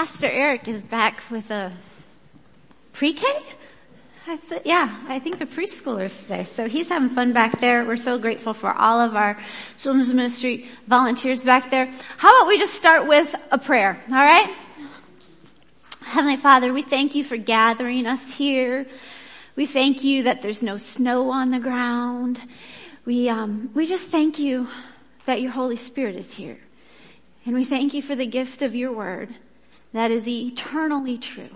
Pastor Eric is back with a pre-K? I th- yeah, I think the preschoolers today. So he's having fun back there. We're so grateful for all of our children's ministry volunteers back there. How about we just start with a prayer, alright? Heavenly Father, we thank you for gathering us here. We thank you that there's no snow on the ground. We, um, we just thank you that your Holy Spirit is here. And we thank you for the gift of your word that is eternally true.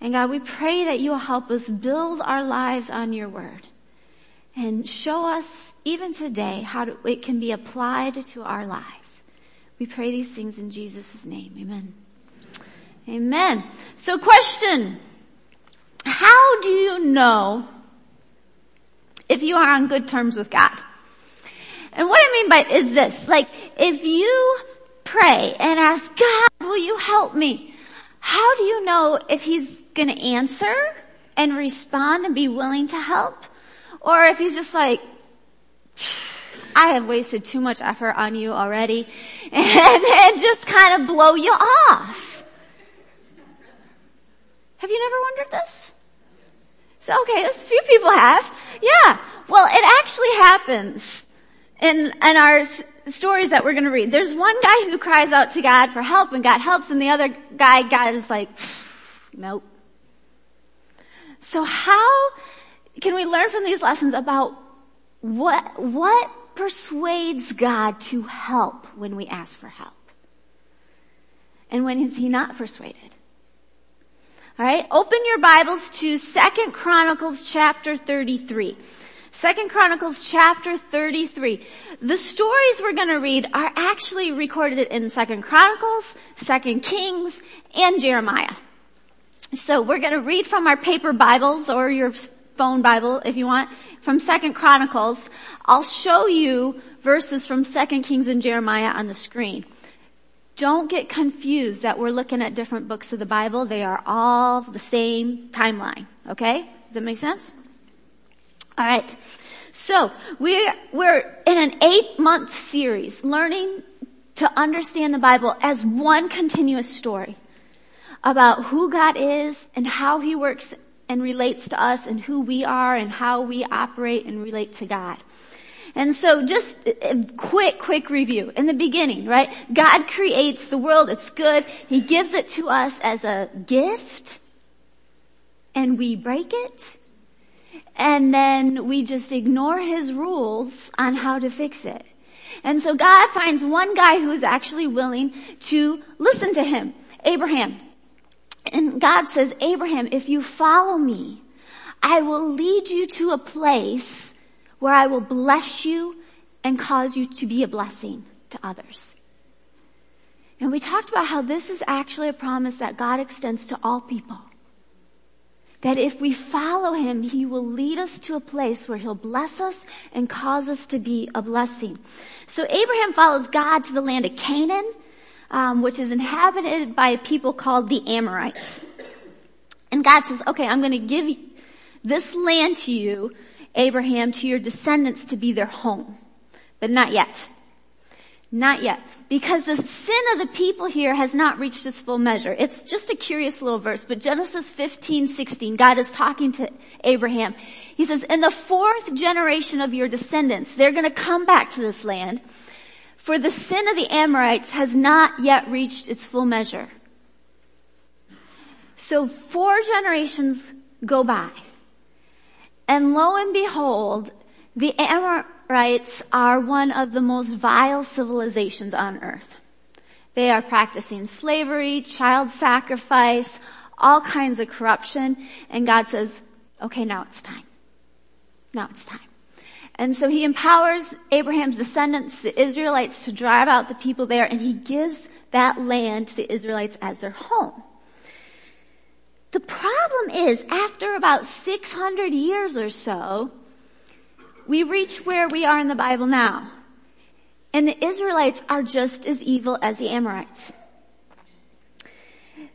And God, we pray that you will help us build our lives on your word and show us even today how it can be applied to our lives. We pray these things in Jesus' name. Amen. Amen. So question. How do you know if you are on good terms with God? And what I mean by is this, like if you pray and ask God, will you help me? How do you know if he's gonna answer and respond and be willing to help? Or if he's just like, I have wasted too much effort on you already and, and just kind of blow you off. Have you never wondered this? So okay, a few people have. Yeah. Well, it actually happens in, in our stories that we're going to read. There's one guy who cries out to God for help and God helps and the other guy, God is like, nope. So how can we learn from these lessons about what, what persuades God to help when we ask for help? And when is he not persuaded? Alright, open your Bibles to Second Chronicles chapter 33. Second Chronicles chapter 33. The stories we're gonna read are actually recorded in Second Chronicles, Second Kings, and Jeremiah. So we're gonna read from our paper Bibles or your phone Bible if you want, from Second Chronicles. I'll show you verses from Second Kings and Jeremiah on the screen. Don't get confused that we're looking at different books of the Bible. They are all the same timeline. Okay? Does that make sense? Alright. So, we're, we're in an eight month series learning to understand the Bible as one continuous story about who God is and how He works and relates to us and who we are and how we operate and relate to God. And so just a quick, quick review. In the beginning, right? God creates the world. It's good. He gives it to us as a gift and we break it and then we just ignore his rules on how to fix it. And so God finds one guy who is actually willing to listen to him, Abraham. And God says, Abraham, if you follow me, I will lead you to a place where I will bless you and cause you to be a blessing to others. And we talked about how this is actually a promise that God extends to all people. That if we follow Him, He will lead us to a place where He'll bless us and cause us to be a blessing. So Abraham follows God to the land of Canaan, um, which is inhabited by a people called the Amorites. And God says, okay, I'm going to give this land to you, Abraham, to your descendants to be their home. But not yet. Not yet. Because the sin of the people here has not reached its full measure. It's just a curious little verse, but Genesis 15, 16, God is talking to Abraham. He says, in the fourth generation of your descendants, they're gonna come back to this land, for the sin of the Amorites has not yet reached its full measure. So four generations go by. And lo and behold, the Amorites are one of the most vile civilizations on earth. They are practicing slavery, child sacrifice, all kinds of corruption, and God says, okay, now it's time. Now it's time. And so he empowers Abraham's descendants, the Israelites, to drive out the people there, and he gives that land to the Israelites as their home. The problem is, after about 600 years or so, we reach where we are in the Bible now. And the Israelites are just as evil as the Amorites.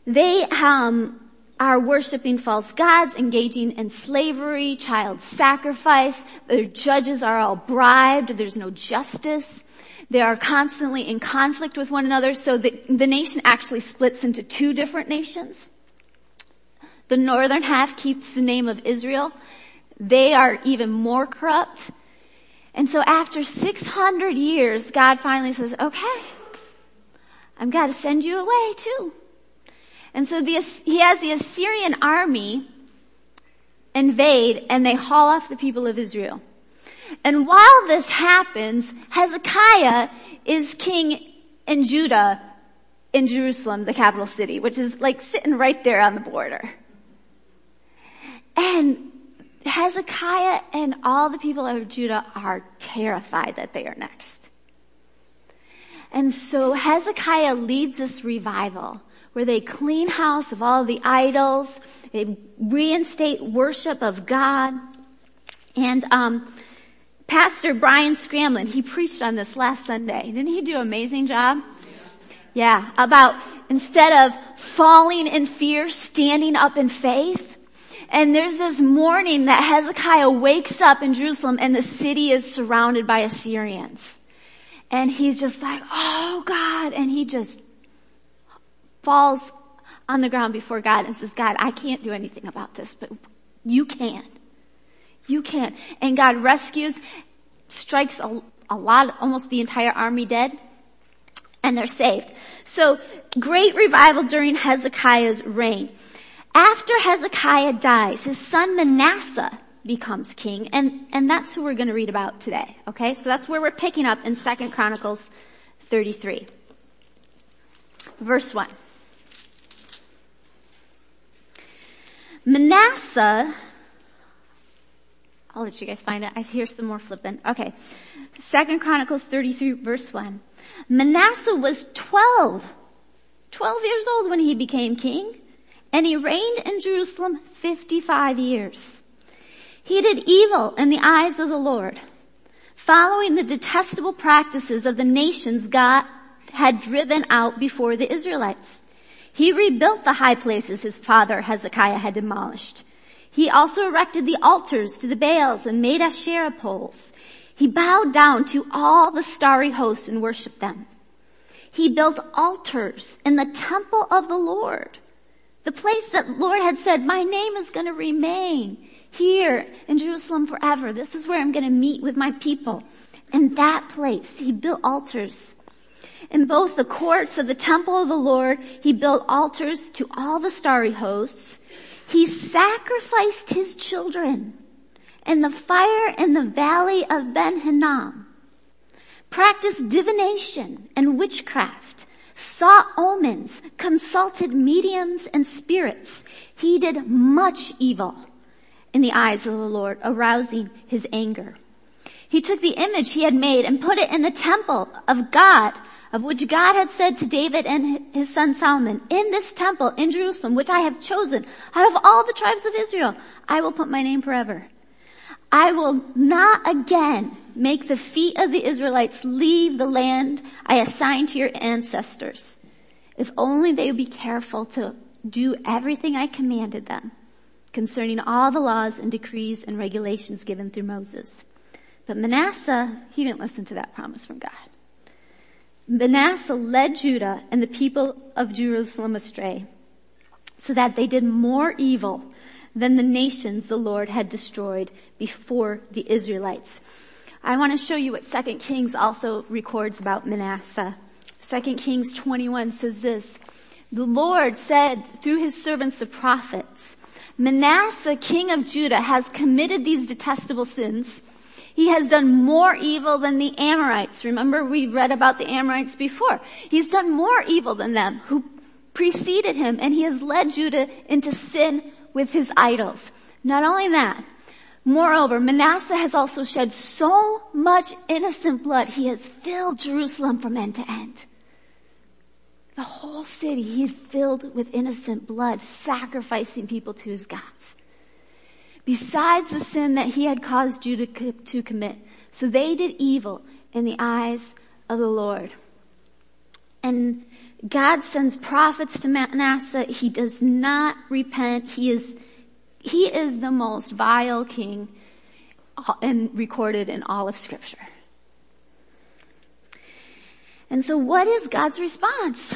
They um, are worshiping false gods, engaging in slavery, child sacrifice. Their judges are all bribed. There's no justice. They are constantly in conflict with one another, so the, the nation actually splits into two different nations. The northern half keeps the name of Israel. They are even more corrupt. And so after 600 years, God finally says, okay, I'm going to send you away too. And so the, he has the Assyrian army invade and they haul off the people of Israel. And while this happens, Hezekiah is king in Judah in Jerusalem, the capital city, which is like sitting right there on the border. And Hezekiah and all the people of Judah are terrified that they are next. And so Hezekiah leads this revival where they clean house of all the idols, they reinstate worship of God. And um, Pastor Brian Scramlin, he preached on this last Sunday. Didn't he do an amazing job? Yeah, about instead of falling in fear, standing up in faith. And there's this morning that Hezekiah wakes up in Jerusalem and the city is surrounded by Assyrians. And he's just like, oh God. And he just falls on the ground before God and says, God, I can't do anything about this, but you can. You can. And God rescues, strikes a, a lot, almost the entire army dead and they're saved. So great revival during Hezekiah's reign. After Hezekiah dies, his son Manasseh becomes king, and, and that's who we're gonna read about today, okay? So that's where we're picking up in 2 Chronicles 33. Verse 1. Manasseh, I'll let you guys find it. I hear some more flipping. Okay. Second Chronicles 33 verse 1. Manasseh was 12, 12 years old when he became king and he reigned in Jerusalem 55 years. He did evil in the eyes of the Lord, following the detestable practices of the nations God had driven out before the Israelites. He rebuilt the high places his father Hezekiah had demolished. He also erected the altars to the Baals and made Asherah poles. He bowed down to all the starry hosts and worshiped them. He built altars in the temple of the Lord the place that Lord had said, my name is going to remain here in Jerusalem forever. This is where I'm going to meet with my people. In that place, he built altars. In both the courts of the temple of the Lord, he built altars to all the starry hosts. He sacrificed his children in the fire in the valley of Ben Hinnom, practiced divination and witchcraft, saw omens, consulted mediums and spirits. He did much evil in the eyes of the Lord, arousing his anger. He took the image he had made and put it in the temple of God, of which God had said to David and his son Solomon, in this temple in Jerusalem, which I have chosen out of all the tribes of Israel, I will put my name forever. I will not again make the feet of the Israelites leave the land I assigned to your ancestors. If only they would be careful to do everything I commanded them concerning all the laws and decrees and regulations given through Moses. But Manasseh, he didn't listen to that promise from God. Manasseh led Judah and the people of Jerusalem astray so that they did more evil than the nations the Lord had destroyed before the Israelites. I want to show you what 2 Kings also records about Manasseh. 2 Kings 21 says this, the Lord said through his servants the prophets, Manasseh, king of Judah, has committed these detestable sins. He has done more evil than the Amorites. Remember we read about the Amorites before. He's done more evil than them who preceded him and he has led Judah into sin with his idols. Not only that, moreover, Manasseh has also shed so much innocent blood, he has filled Jerusalem from end to end. The whole city he had filled with innocent blood, sacrificing people to his gods. Besides the sin that he had caused Judah to commit. So they did evil in the eyes of the Lord. And God sends prophets to Manasseh. He does not repent. He is, he is the most vile king uh, and recorded in all of scripture. And so what is God's response?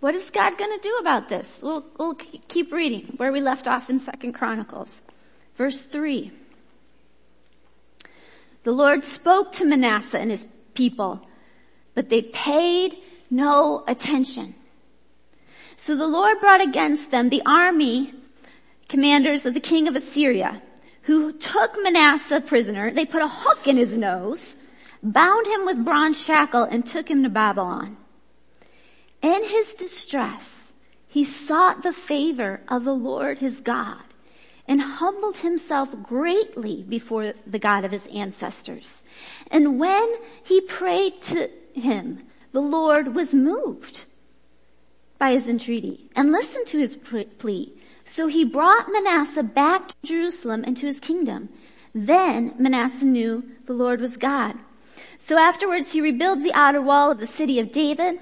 What is God gonna do about this? We'll, we'll keep reading where we left off in Second Chronicles. Verse three. The Lord spoke to Manasseh and his people, but they paid no attention. So the Lord brought against them the army commanders of the king of Assyria, who took Manasseh prisoner. They put a hook in his nose, bound him with bronze shackle, and took him to Babylon. In his distress, he sought the favor of the Lord his God and humbled himself greatly before the God of his ancestors. And when he prayed to him, the Lord was moved by his entreaty and listened to his plea. So he brought Manasseh back to Jerusalem and to his kingdom. Then Manasseh knew the Lord was God. So afterwards he rebuilds the outer wall of the city of David.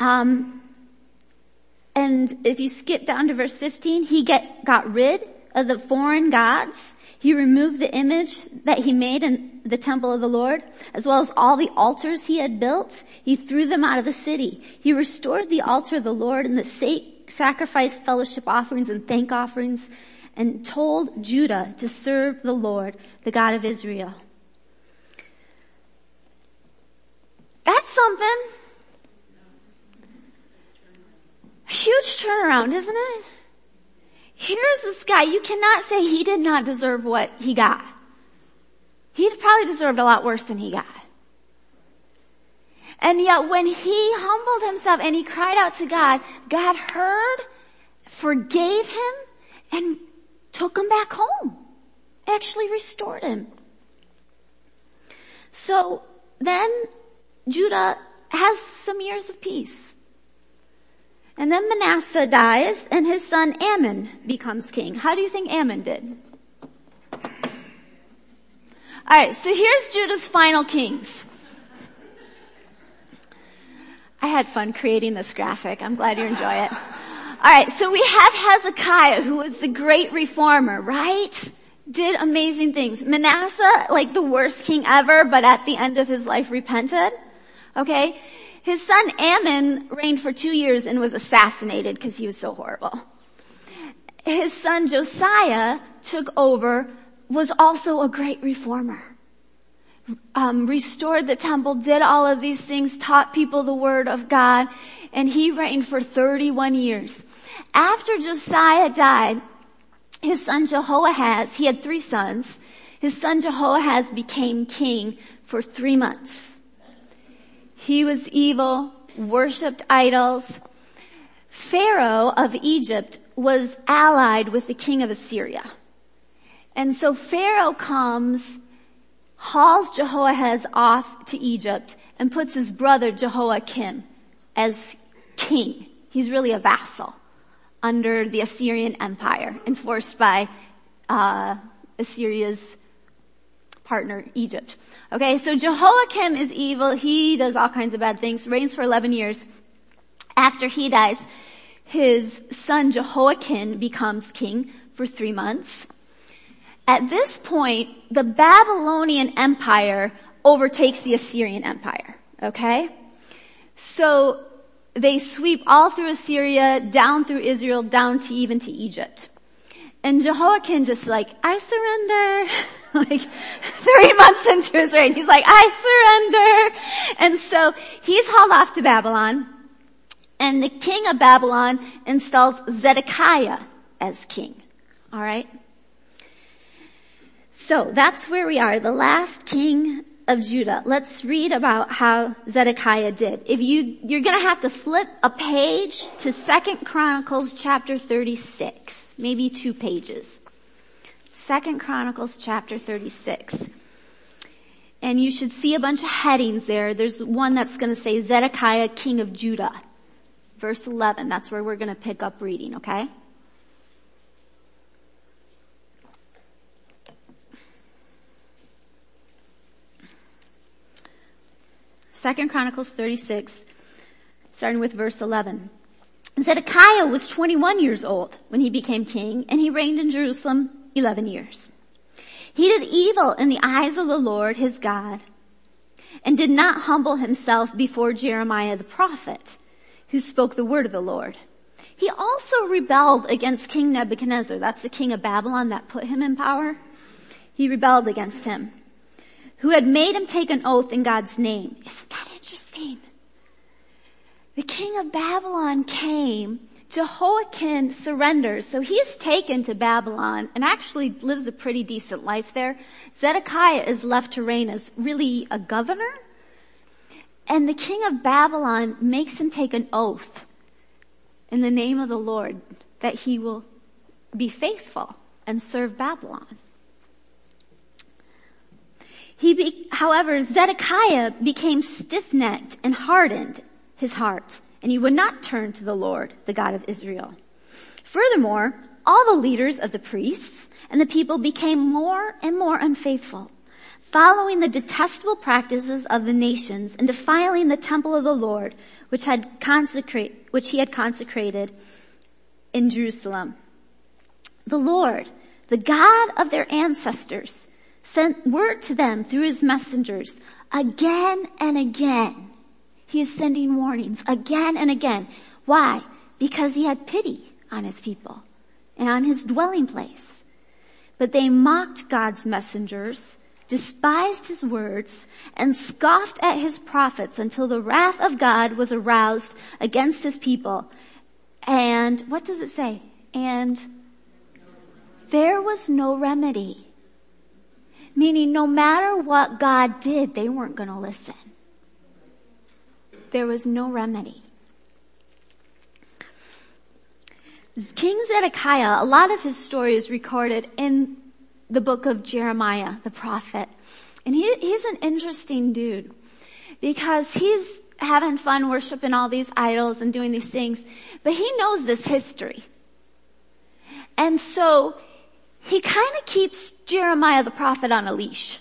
Um, and if you skip down to verse 15, he get, got rid of the foreign gods. He removed the image that he made in the temple of the Lord, as well as all the altars he had built. He threw them out of the city. He restored the altar of the Lord and the sacrificed fellowship offerings and thank offerings and told Judah to serve the Lord, the God of Israel. That's something. A Huge turnaround, isn't it? Here's this guy, you cannot say he did not deserve what he got. He probably deserved a lot worse than he got. And yet when he humbled himself and he cried out to God, God heard, forgave him, and took him back home. Actually restored him. So then Judah has some years of peace. And then Manasseh dies and his son Amon becomes king. How do you think Amon did? Alright, so here's Judah's final kings. I had fun creating this graphic. I'm glad you enjoy it. Alright, so we have Hezekiah who was the great reformer, right? Did amazing things. Manasseh, like the worst king ever, but at the end of his life repented. Okay? His son Amon reigned for two years and was assassinated because he was so horrible. His son Josiah took over, was also a great reformer. Um, restored the temple, did all of these things, taught people the word of God, and he reigned for 31 years. After Josiah died, his son Jehoahaz, he had three sons, his son Jehoahaz became king for three months. He was evil, worshipped idols. Pharaoh of Egypt was allied with the king of Assyria. And so Pharaoh comes, hauls Jehoahaz off to Egypt and puts his brother Jehoiakim as king. He's really a vassal under the Assyrian Empire enforced by uh, Assyria's partner, Egypt. Okay, so Jehoiakim is evil. He does all kinds of bad things, reigns for 11 years. After he dies, his son Jehoiachin becomes king for three months. At this point, the Babylonian Empire overtakes the Assyrian Empire. Okay? So they sweep all through Assyria, down through Israel, down to even to Egypt. And Jehoiachin just like, I surrender. like three months into his reign, he's like, I surrender. And so he's hauled off to Babylon and the king of Babylon installs Zedekiah as king. Alright? So that's where we are, the last king of Judah. Let's read about how Zedekiah did. If you, you're gonna have to flip a page to Second Chronicles chapter 36. Maybe two pages. Second Chronicles chapter 36. And you should see a bunch of headings there. There's one that's gonna say Zedekiah, king of Judah. Verse 11, that's where we're gonna pick up reading, okay? Second Chronicles 36, starting with verse 11. Zedekiah was 21 years old when he became king and he reigned in Jerusalem 11 years. He did evil in the eyes of the Lord his God and did not humble himself before Jeremiah the prophet, who spoke the word of the Lord. He also rebelled against King Nebuchadnezzar. That's the king of Babylon that put him in power. He rebelled against him, who had made him take an oath in God's name. Isn't that interesting? The king of Babylon came Jehoiachin surrenders, so he's taken to Babylon and actually lives a pretty decent life there. Zedekiah is left to reign as really a governor. And the king of Babylon makes him take an oath in the name of the Lord that he will be faithful and serve Babylon. He be, however, Zedekiah became stiff-necked and hardened his heart, and he would not turn to the Lord, the God of Israel. Furthermore, all the leaders of the priests and the people became more and more unfaithful, following the detestable practices of the nations and defiling the temple of the Lord, which had consecrate, which he had consecrated in Jerusalem. The Lord, the God of their ancestors, sent word to them through his messengers again and again. He is sending warnings again and again. Why? Because he had pity on his people and on his dwelling place. But they mocked God's messengers despised his words, and scoffed at his prophets until the wrath of God was aroused against his people. And what does it say? And there was no remedy. Meaning no matter what God did, they weren't going to listen. There was no remedy. King Zedekiah, a lot of his story is recorded in the book of Jeremiah, the prophet. And he, he's an interesting dude because he's having fun worshiping all these idols and doing these things, but he knows this history. And so he kind of keeps Jeremiah the prophet on a leash.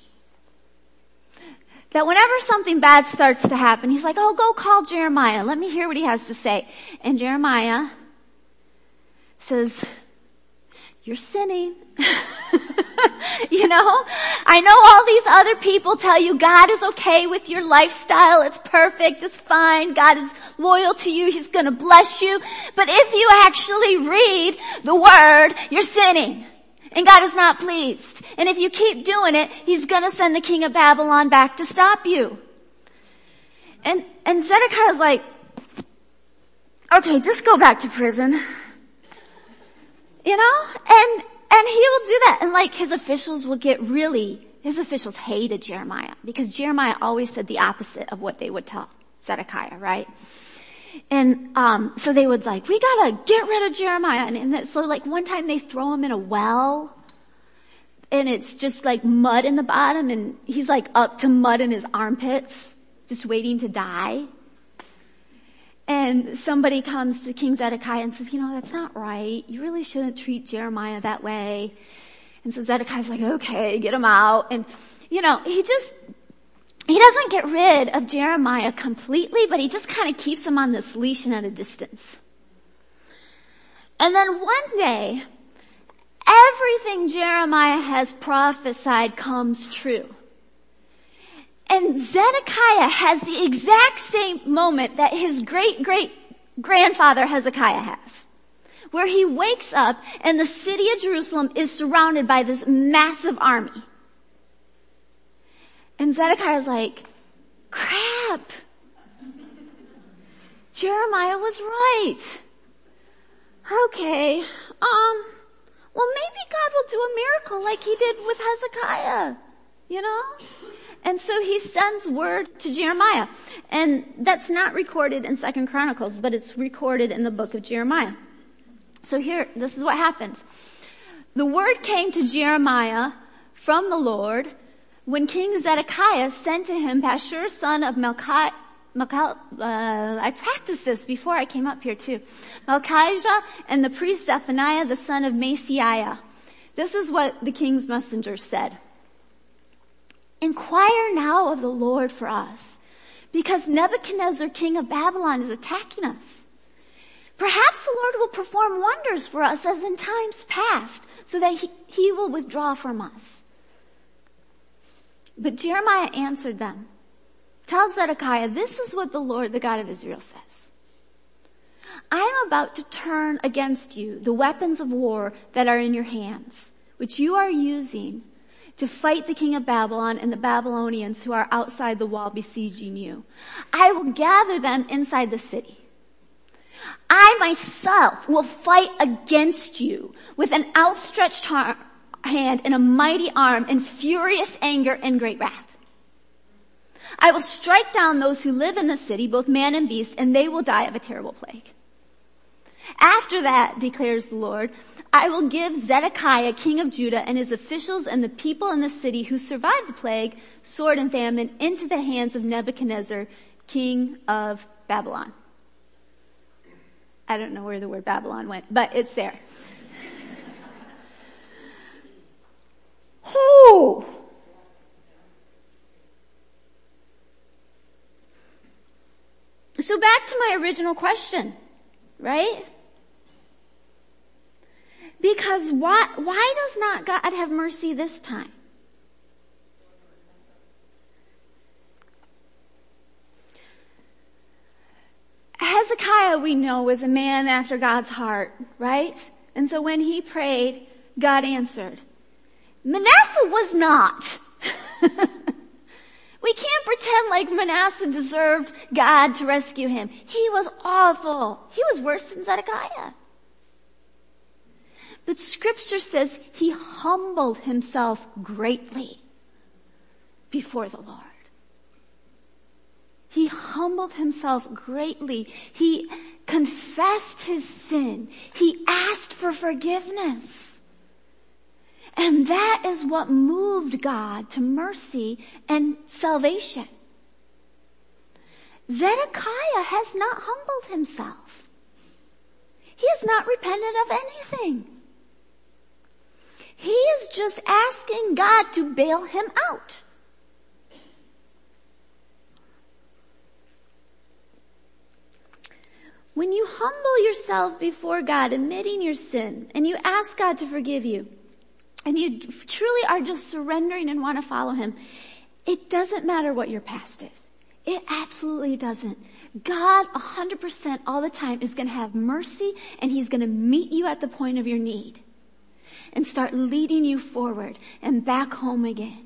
That whenever something bad starts to happen, he's like, oh, go call Jeremiah. Let me hear what he has to say. And Jeremiah says, you're sinning. you know? I know all these other people tell you God is okay with your lifestyle. It's perfect. It's fine. God is loyal to you. He's gonna bless you. But if you actually read the word, you're sinning. And God is not pleased. And if you keep doing it, He's gonna send the king of Babylon back to stop you. And, and Zedekiah's like, okay, just go back to prison. You know? And, and he will do that. And like his officials will get really, his officials hated Jeremiah because Jeremiah always said the opposite of what they would tell Zedekiah, right? And um, so they would like, we gotta get rid of Jeremiah. And, and so like one time they throw him in a well, and it's just like mud in the bottom, and he's like up to mud in his armpits, just waiting to die. And somebody comes to King Zedekiah and says, you know, that's not right. You really shouldn't treat Jeremiah that way. And so Zedekiah's like, okay, get him out. And, you know, he just, he doesn't get rid of Jeremiah completely, but he just kind of keeps him on this leash and at a distance. And then one day, everything Jeremiah has prophesied comes true. And Zedekiah has the exact same moment that his great great grandfather Hezekiah has. Where he wakes up and the city of Jerusalem is surrounded by this massive army. And Zedekiah's like, crap. Jeremiah was right. Okay, um, well maybe God will do a miracle like he did with Hezekiah. You know? And so he sends word to Jeremiah. And that's not recorded in Second Chronicles, but it's recorded in the book of Jeremiah. So here, this is what happens. The word came to Jeremiah from the Lord when King Zedekiah sent to him Pashur son of Melchi, Melchi, uh, I practiced this before I came up here too. Malchijah and the priest Zephaniah the son of Maaseiah. This is what the king's messenger said. Inquire now of the Lord for us, because Nebuchadnezzar, king of Babylon, is attacking us. Perhaps the Lord will perform wonders for us as in times past, so that he, he will withdraw from us. But Jeremiah answered them, Tell Zedekiah, this is what the Lord, the God of Israel says. I am about to turn against you the weapons of war that are in your hands, which you are using to fight the king of Babylon and the Babylonians who are outside the wall besieging you. I will gather them inside the city. I myself will fight against you with an outstretched hand and a mighty arm in furious anger and great wrath. I will strike down those who live in the city, both man and beast, and they will die of a terrible plague. After that, declares the Lord, I will give Zedekiah, king of Judah, and his officials and the people in the city who survived the plague, sword and famine, into the hands of Nebuchadnezzar, king of Babylon. I don't know where the word Babylon went, but it's there. Whoo! So back to my original question, right? Because why, why does not God have mercy this time? Hezekiah, we know, was a man after God's heart, right? And so when he prayed, God answered. Manasseh was not. we can't pretend like Manasseh deserved God to rescue him. He was awful. He was worse than Zedekiah. But scripture says he humbled himself greatly before the Lord. He humbled himself greatly. He confessed his sin. He asked for forgiveness. And that is what moved God to mercy and salvation. Zedekiah has not humbled himself. He has not repented of anything. He is just asking God to bail him out. When you humble yourself before God, admitting your sin, and you ask God to forgive you, and you truly are just surrendering and want to follow Him, it doesn't matter what your past is. It absolutely doesn't. God 100% all the time is going to have mercy and He's going to meet you at the point of your need and start leading you forward and back home again.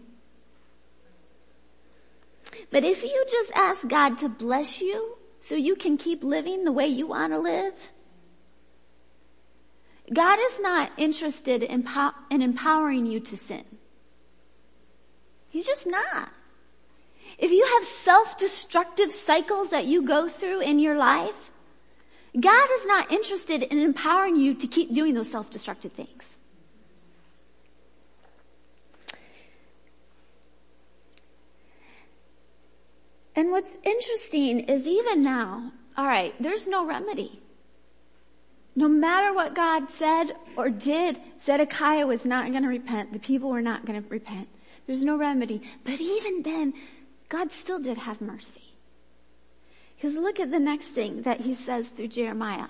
But if you just ask God to bless you so you can keep living the way you want to live, God is not interested in, in empowering you to sin. He's just not. If you have self-destructive cycles that you go through in your life, God is not interested in empowering you to keep doing those self-destructive things. And what's interesting is even now, alright, there's no remedy. No matter what God said or did, Zedekiah was not going to repent. The people were not going to repent. There's no remedy. But even then, God still did have mercy. Because look at the next thing that he says through Jeremiah.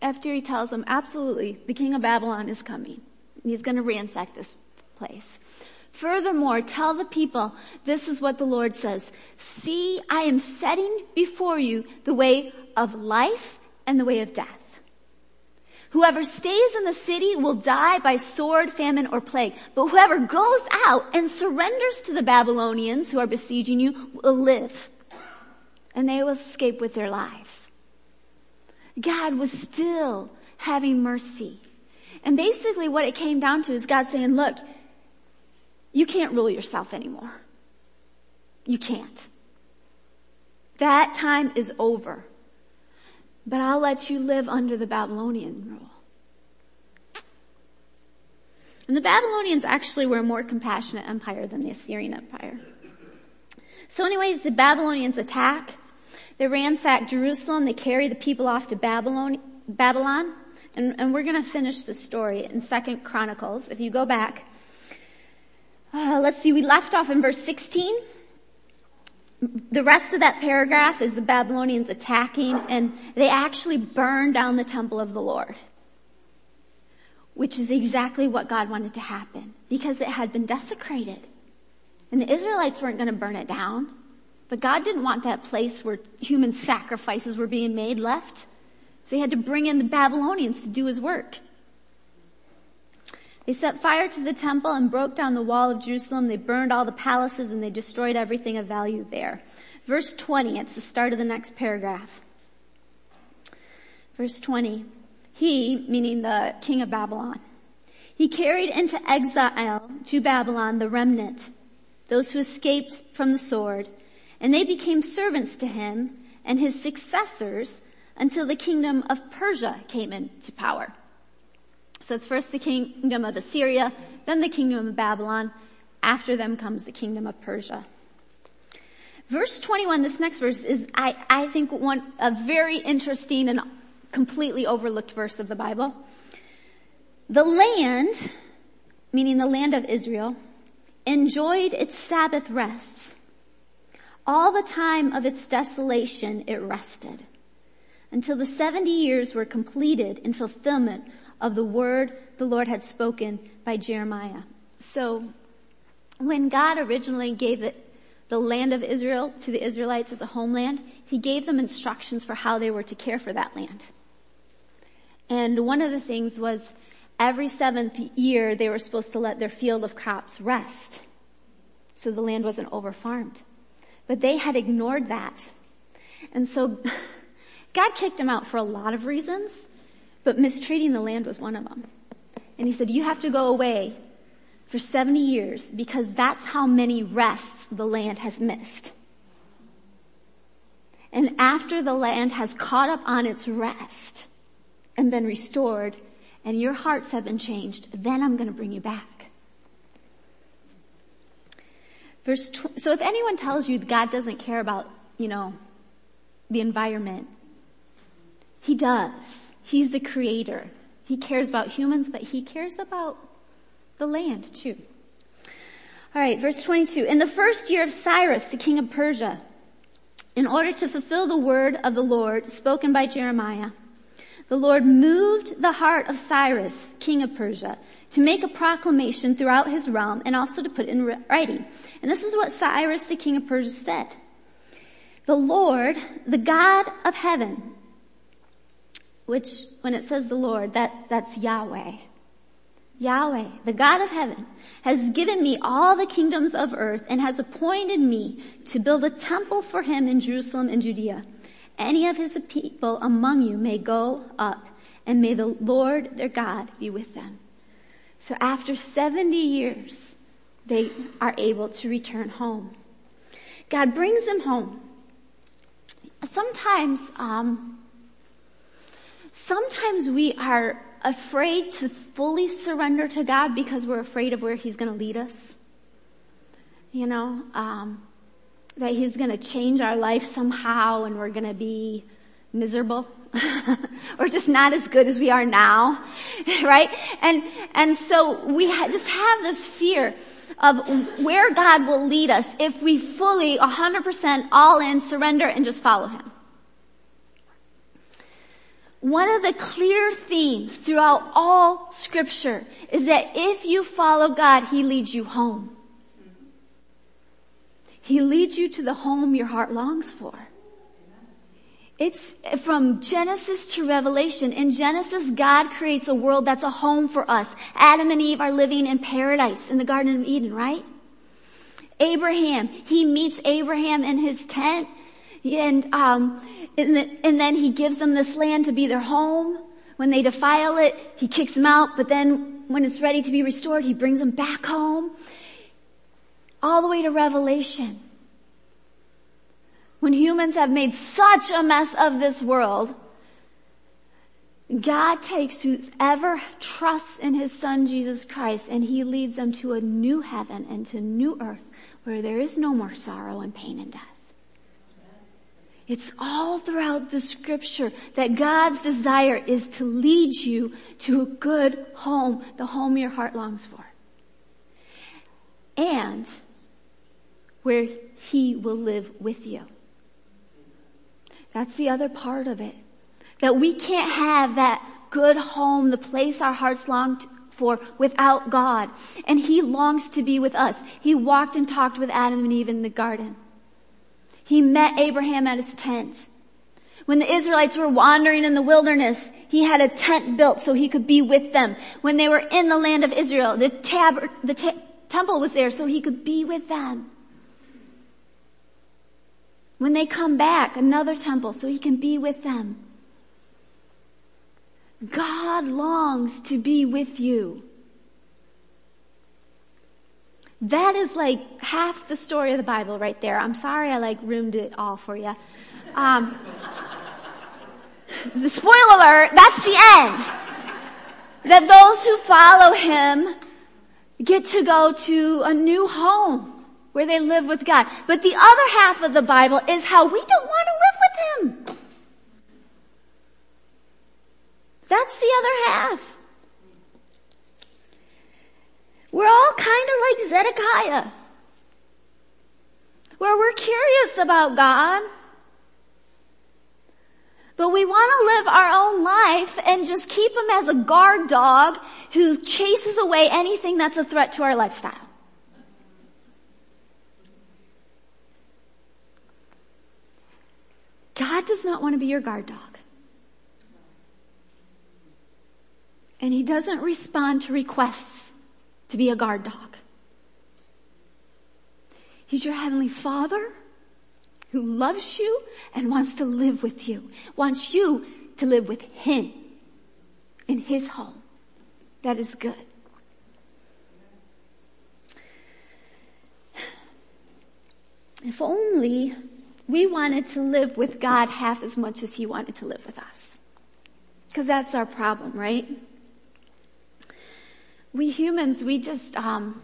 After he tells them, absolutely, the king of Babylon is coming. He's going to ransack this place. Furthermore, tell the people, this is what the Lord says. See, I am setting before you the way of life and the way of death. Whoever stays in the city will die by sword, famine, or plague. But whoever goes out and surrenders to the Babylonians who are besieging you will live. And they will escape with their lives. God was still having mercy. And basically what it came down to is God saying, look, you can't rule yourself anymore. You can't. That time is over. But I'll let you live under the Babylonian rule. And the Babylonians actually were a more compassionate empire than the Assyrian empire. So anyways, the Babylonians attack. They ransack Jerusalem. They carry the people off to Babylon, Babylon. And, and we're going to finish the story in Second Chronicles. If you go back, uh, let's see, we left off in verse 16. The rest of that paragraph is the Babylonians attacking and they actually burn down the temple of the Lord. Which is exactly what God wanted to happen because it had been desecrated. And the Israelites weren't going to burn it down. But God didn't want that place where human sacrifices were being made left. So he had to bring in the Babylonians to do his work. They set fire to the temple and broke down the wall of Jerusalem. They burned all the palaces and they destroyed everything of value there. Verse 20, it's the start of the next paragraph. Verse 20. He, meaning the king of Babylon, he carried into exile to Babylon the remnant, those who escaped from the sword, and they became servants to him and his successors until the kingdom of Persia came into power. So it's first the kingdom of Assyria, then the kingdom of Babylon. After them comes the kingdom of Persia. Verse 21, this next verse is, I, I think one, a very interesting and completely overlooked verse of the Bible. The land, meaning the land of Israel, enjoyed its Sabbath rests. All the time of its desolation it rested until the 70 years were completed in fulfillment of the word the Lord had spoken by Jeremiah. So when God originally gave the, land of Israel to the Israelites as a homeland, he gave them instructions for how they were to care for that land. And one of the things was every seventh year they were supposed to let their field of crops rest. So the land wasn't overfarmed. But they had ignored that. And so God kicked them out for a lot of reasons, but mistreating the land was one of them. And he said, you have to go away for 70 years because that's how many rests the land has missed. And after the land has caught up on its rest and been restored and your hearts have been changed, then I'm going to bring you back. Verse, tw- so if anyone tells you God doesn't care about, you know, the environment, he does. He's the creator. He cares about humans, but he cares about the land too. Alright, verse 22. In the first year of Cyrus, the king of Persia, in order to fulfill the word of the Lord spoken by Jeremiah, the Lord moved the heart of Cyrus, king of Persia, to make a proclamation throughout his realm and also to put it in writing. And this is what Cyrus, the king of Persia said. The Lord, the God of heaven, which when it says the Lord, that, that's Yahweh. Yahweh, the God of heaven, has given me all the kingdoms of earth and has appointed me to build a temple for him in Jerusalem and Judea. Any of his people among you may go up and may the Lord their God be with them. So after 70 years, they are able to return home. God brings them home. Sometimes, um, Sometimes we are afraid to fully surrender to God because we're afraid of where He's going to lead us. You know, um, that He's going to change our life somehow and we're going to be miserable. or just not as good as we are now, right? And, and so we ha- just have this fear of where God will lead us if we fully, 100% all in, surrender and just follow Him. One of the clear themes throughout all scripture is that if you follow God, He leads you home. He leads you to the home your heart longs for. It's from Genesis to Revelation. In Genesis, God creates a world that's a home for us. Adam and Eve are living in paradise in the Garden of Eden, right? Abraham, he meets Abraham in his tent and, um, and, the, and then he gives them this land to be their home. When they defile it, he kicks them out, but then when it's ready to be restored, he brings them back home. All the way to Revelation. When humans have made such a mess of this world, God takes whoever trusts in his son Jesus Christ and he leads them to a new heaven and to new earth where there is no more sorrow and pain and death. It's all throughout the scripture that God's desire is to lead you to a good home, the home your heart longs for. And where He will live with you. That's the other part of it. That we can't have that good home, the place our hearts long for without God. And He longs to be with us. He walked and talked with Adam and Eve in the garden. He met Abraham at his tent. When the Israelites were wandering in the wilderness, he had a tent built so he could be with them. When they were in the land of Israel, the, tab- the te- temple was there so he could be with them. When they come back, another temple so he can be with them. God longs to be with you. That is like half the story of the Bible right there. I'm sorry I like ruined it all for you. Um, the spoiler alert, that's the end. That those who follow him get to go to a new home where they live with God. But the other half of the Bible is how we don't want to live with him. That's the other half. We're all kind of like Zedekiah. Where we're curious about God. But we want to live our own life and just keep him as a guard dog who chases away anything that's a threat to our lifestyle. God does not want to be your guard dog. And he doesn't respond to requests to be a guard dog. He's your heavenly father who loves you and wants to live with you, wants you to live with him in his home. That is good. If only we wanted to live with God half as much as he wanted to live with us. Cause that's our problem, right? We humans, we just, um,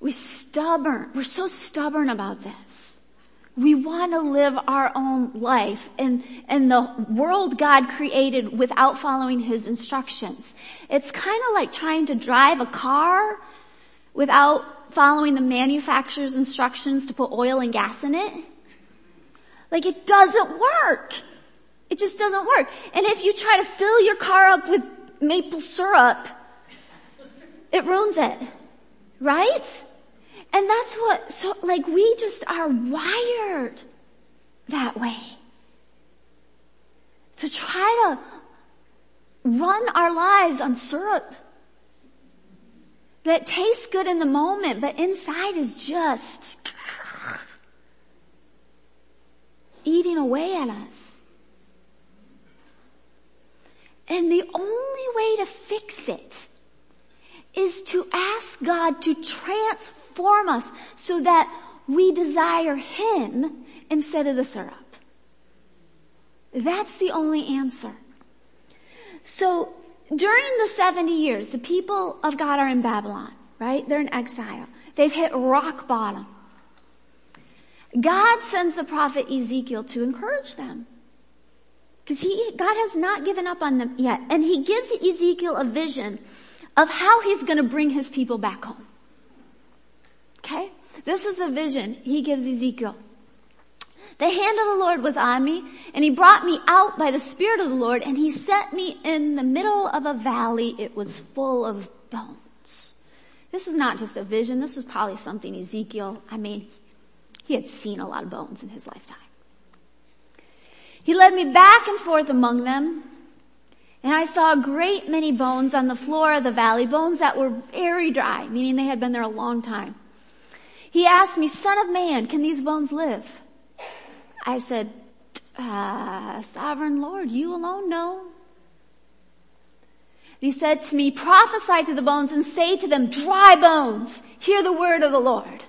we stubborn. We're so stubborn about this. We want to live our own life and, and the world God created without following His instructions. It's kind of like trying to drive a car without following the manufacturer's instructions to put oil and gas in it. Like it doesn't work. It just doesn't work. And if you try to fill your car up with maple syrup, it ruins it. Right? And that's what, so like we just are wired that way. To try to run our lives on syrup that tastes good in the moment, but inside is just eating away at us. And the only way to fix it is to ask God to transform us so that we desire Him instead of the syrup. That's the only answer. So during the 70 years, the people of God are in Babylon, right? They're in exile. They've hit rock bottom. God sends the prophet Ezekiel to encourage them. Because he, God has not given up on them yet. And he gives Ezekiel a vision of how he's going to bring his people back home. Okay? This is the vision he gives Ezekiel. The hand of the Lord was on me and he brought me out by the Spirit of the Lord and he set me in the middle of a valley. It was full of bones. This was not just a vision. This was probably something Ezekiel, I mean, he had seen a lot of bones in his lifetime. He led me back and forth among them and I saw a great many bones on the floor of the valley, bones that were very dry, meaning they had been there a long time. He asked me, son of man, can these bones live? I said, uh, sovereign Lord, you alone know. He said to me, prophesy to the bones and say to them, dry bones, hear the word of the Lord.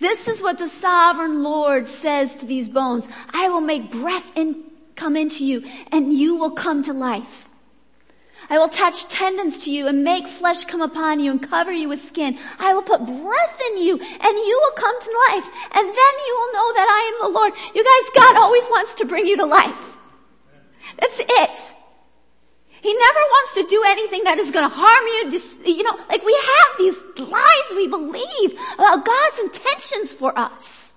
This is what the sovereign Lord says to these bones. I will make breath in come into you and you will come to life. I will attach tendons to you and make flesh come upon you and cover you with skin. I will put breath in you and you will come to life and then you will know that I am the Lord. You guys, God always wants to bring you to life. That's it. He never wants to do anything that is going to harm you. You know, like we have these lies we believe about God's intentions for us.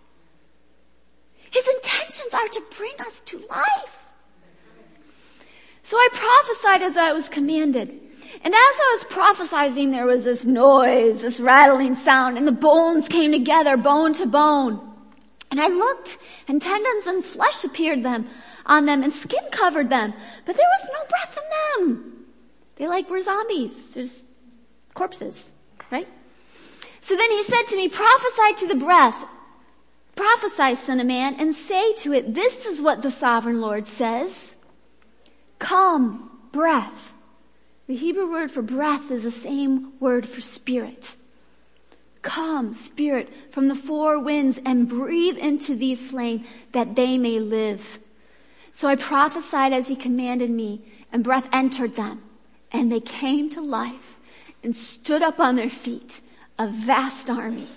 His intentions are to bring us to life. So I prophesied as I was commanded. And as I was prophesying, there was this noise, this rattling sound, and the bones came together, bone to bone. And I looked and tendons and flesh appeared them on them and skin covered them, but there was no breath in them. They like were zombies. There's corpses, right? So then he said to me, prophesy to the breath, prophesy son of man and say to it, this is what the sovereign Lord says. Come, breath. The Hebrew word for breath is the same word for spirit. Come, spirit, from the four winds and breathe into these slain that they may live. So I prophesied as he commanded me and breath entered them and they came to life and stood up on their feet, a vast army.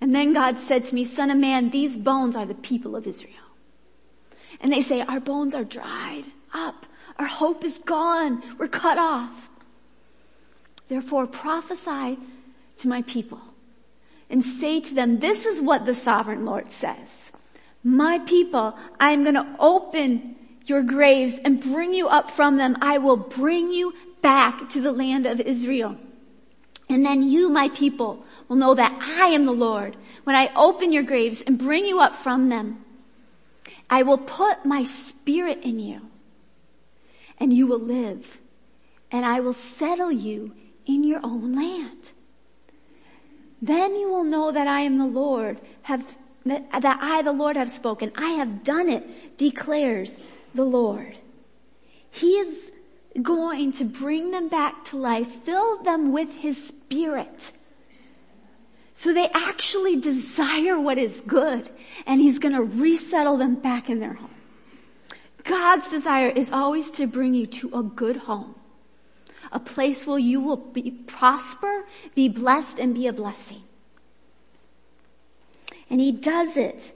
And then God said to me, son of man, these bones are the people of Israel. And they say, our bones are dried up. Our hope is gone. We're cut off. Therefore prophesy to my people and say to them, this is what the sovereign Lord says. My people, I am going to open your graves and bring you up from them. I will bring you back to the land of Israel. And then you, my people, will know that I am the Lord when I open your graves and bring you up from them. I will put my spirit in you and you will live and I will settle you in your own land. Then you will know that I am the Lord, have, that, that I, the Lord, have spoken. I have done it, declares the Lord. He is going to bring them back to life, fill them with His Spirit. So they actually desire what is good and He's gonna resettle them back in their home. God's desire is always to bring you to a good home a place where you will be prosper, be blessed, and be a blessing. And he does it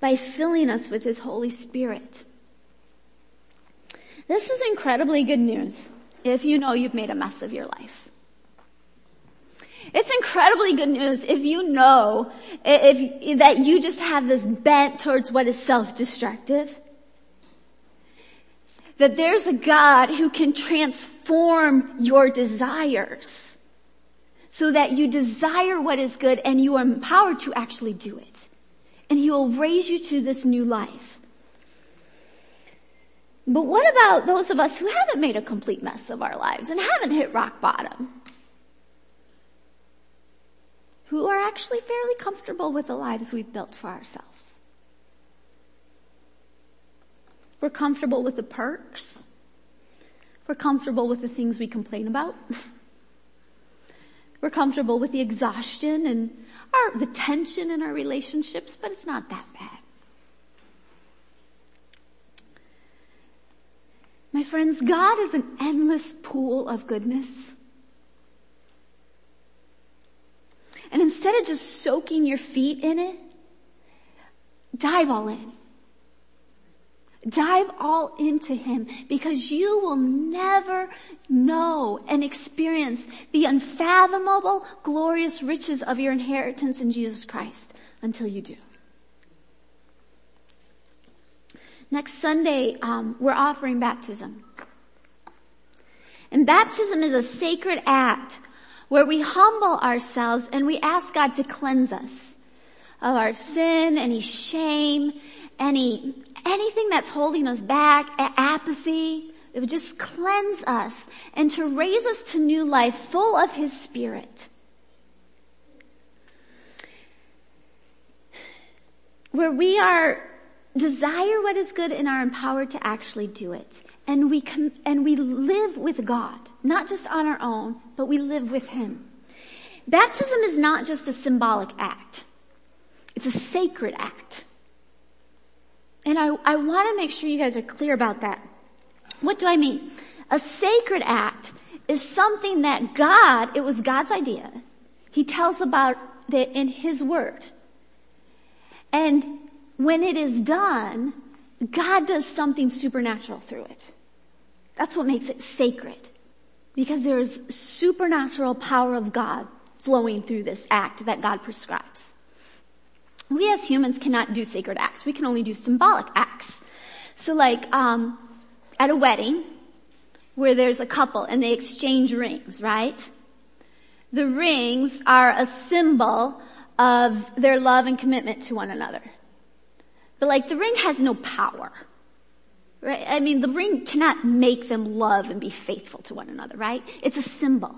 by filling us with his Holy Spirit. This is incredibly good news if you know you've made a mess of your life. It's incredibly good news if you know if, that you just have this bent towards what is self-destructive that there's a God who can transform your desires so that you desire what is good and you are empowered to actually do it. And he will raise you to this new life. But what about those of us who haven't made a complete mess of our lives and haven't hit rock bottom? Who are actually fairly comfortable with the lives we've built for ourselves? We're comfortable with the perks. We're comfortable with the things we complain about. We're comfortable with the exhaustion and our, the tension in our relationships, but it's not that bad. My friends, God is an endless pool of goodness. And instead of just soaking your feet in it, dive all in. Dive all into Him because you will never know and experience the unfathomable, glorious riches of your inheritance in Jesus Christ until you do. Next Sunday, um, we're offering baptism. And baptism is a sacred act where we humble ourselves and we ask God to cleanse us of our sin, any shame, any anything that's holding us back, apathy, it would just cleanse us and to raise us to new life full of His Spirit. Where we are desire what is good and are empowered to actually do it. And we com- and we live with God, not just on our own, but we live with Him. Baptism is not just a symbolic act. It's a sacred act. And I, I want to make sure you guys are clear about that. What do I mean? A sacred act is something that God, it was God's idea. He tells about it in His Word. And when it is done, God does something supernatural through it. That's what makes it sacred. Because there is supernatural power of God flowing through this act that God prescribes. We as humans cannot do sacred acts. We can only do symbolic acts. So like, um, at a wedding, where there's a couple and they exchange rings, right? The rings are a symbol of their love and commitment to one another. But like the ring has no power. Right? I mean, the ring cannot make them love and be faithful to one another, right? It's a symbol.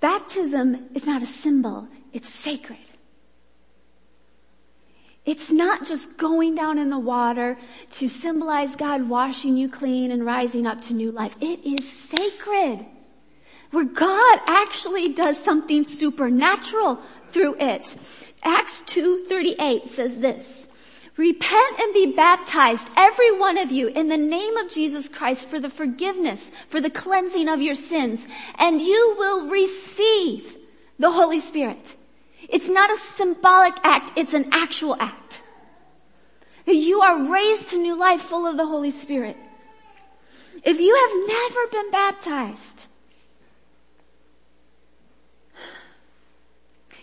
Baptism is not a symbol, it's sacred. It's not just going down in the water to symbolize God washing you clean and rising up to new life. It is sacred. Where God actually does something supernatural through it. Acts 2.38 says this. Repent and be baptized, every one of you, in the name of Jesus Christ for the forgiveness, for the cleansing of your sins, and you will receive the Holy Spirit. It's not a symbolic act, it's an actual act. You are raised to new life full of the Holy Spirit. If you have never been baptized,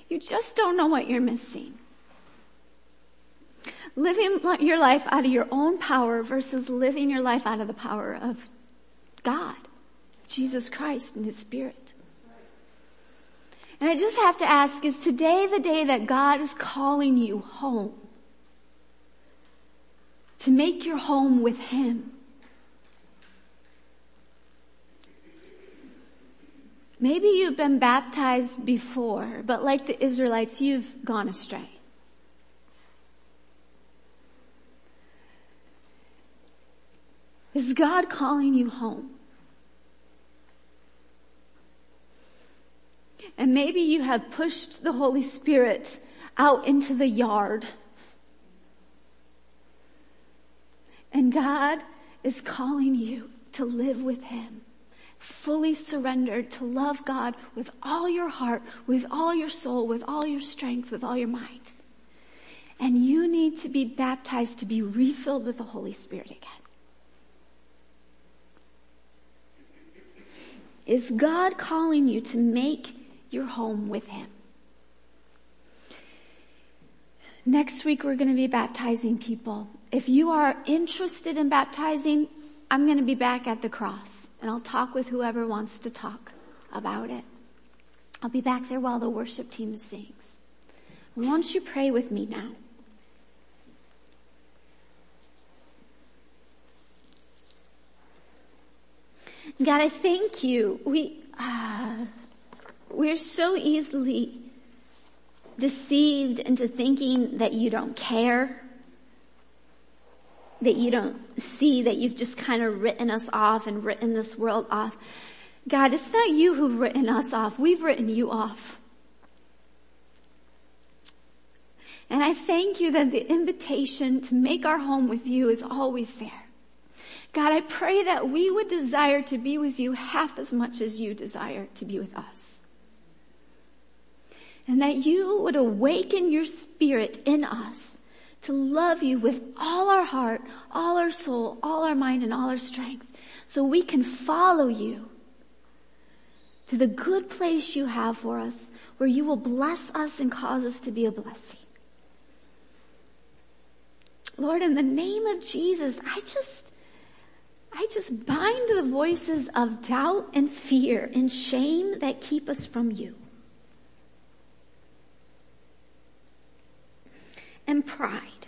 you just don't know what you're missing living your life out of your own power versus living your life out of the power of God, Jesus Christ and His Spirit. And I just have to ask, is today the day that God is calling you home? To make your home with Him? Maybe you've been baptized before, but like the Israelites, you've gone astray. Is God calling you home? And maybe you have pushed the Holy Spirit out into the yard. And God is calling you to live with Him. Fully surrendered to love God with all your heart, with all your soul, with all your strength, with all your mind. And you need to be baptized to be refilled with the Holy Spirit again. Is God calling you to make your home with Him? Next week we're going to be baptizing people. If you are interested in baptizing, I'm going to be back at the cross and I'll talk with whoever wants to talk about it. I'll be back there while the worship team sings. Won't you pray with me now? God, I thank you. We, uh, we're so easily deceived into thinking that you don't care, that you don't see, that you've just kind of written us off and written this world off. God, it's not you who've written us off. We've written you off. And I thank you that the invitation to make our home with you is always there. God, I pray that we would desire to be with you half as much as you desire to be with us. And that you would awaken your spirit in us to love you with all our heart, all our soul, all our mind, and all our strength so we can follow you to the good place you have for us where you will bless us and cause us to be a blessing. Lord, in the name of Jesus, I just, I just bind the voices of doubt and fear and shame that keep us from you. and pride.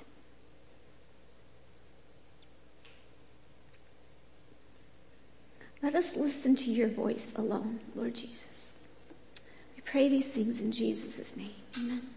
Let us listen to your voice alone, Lord Jesus. We pray these things in Jesus' name. Amen.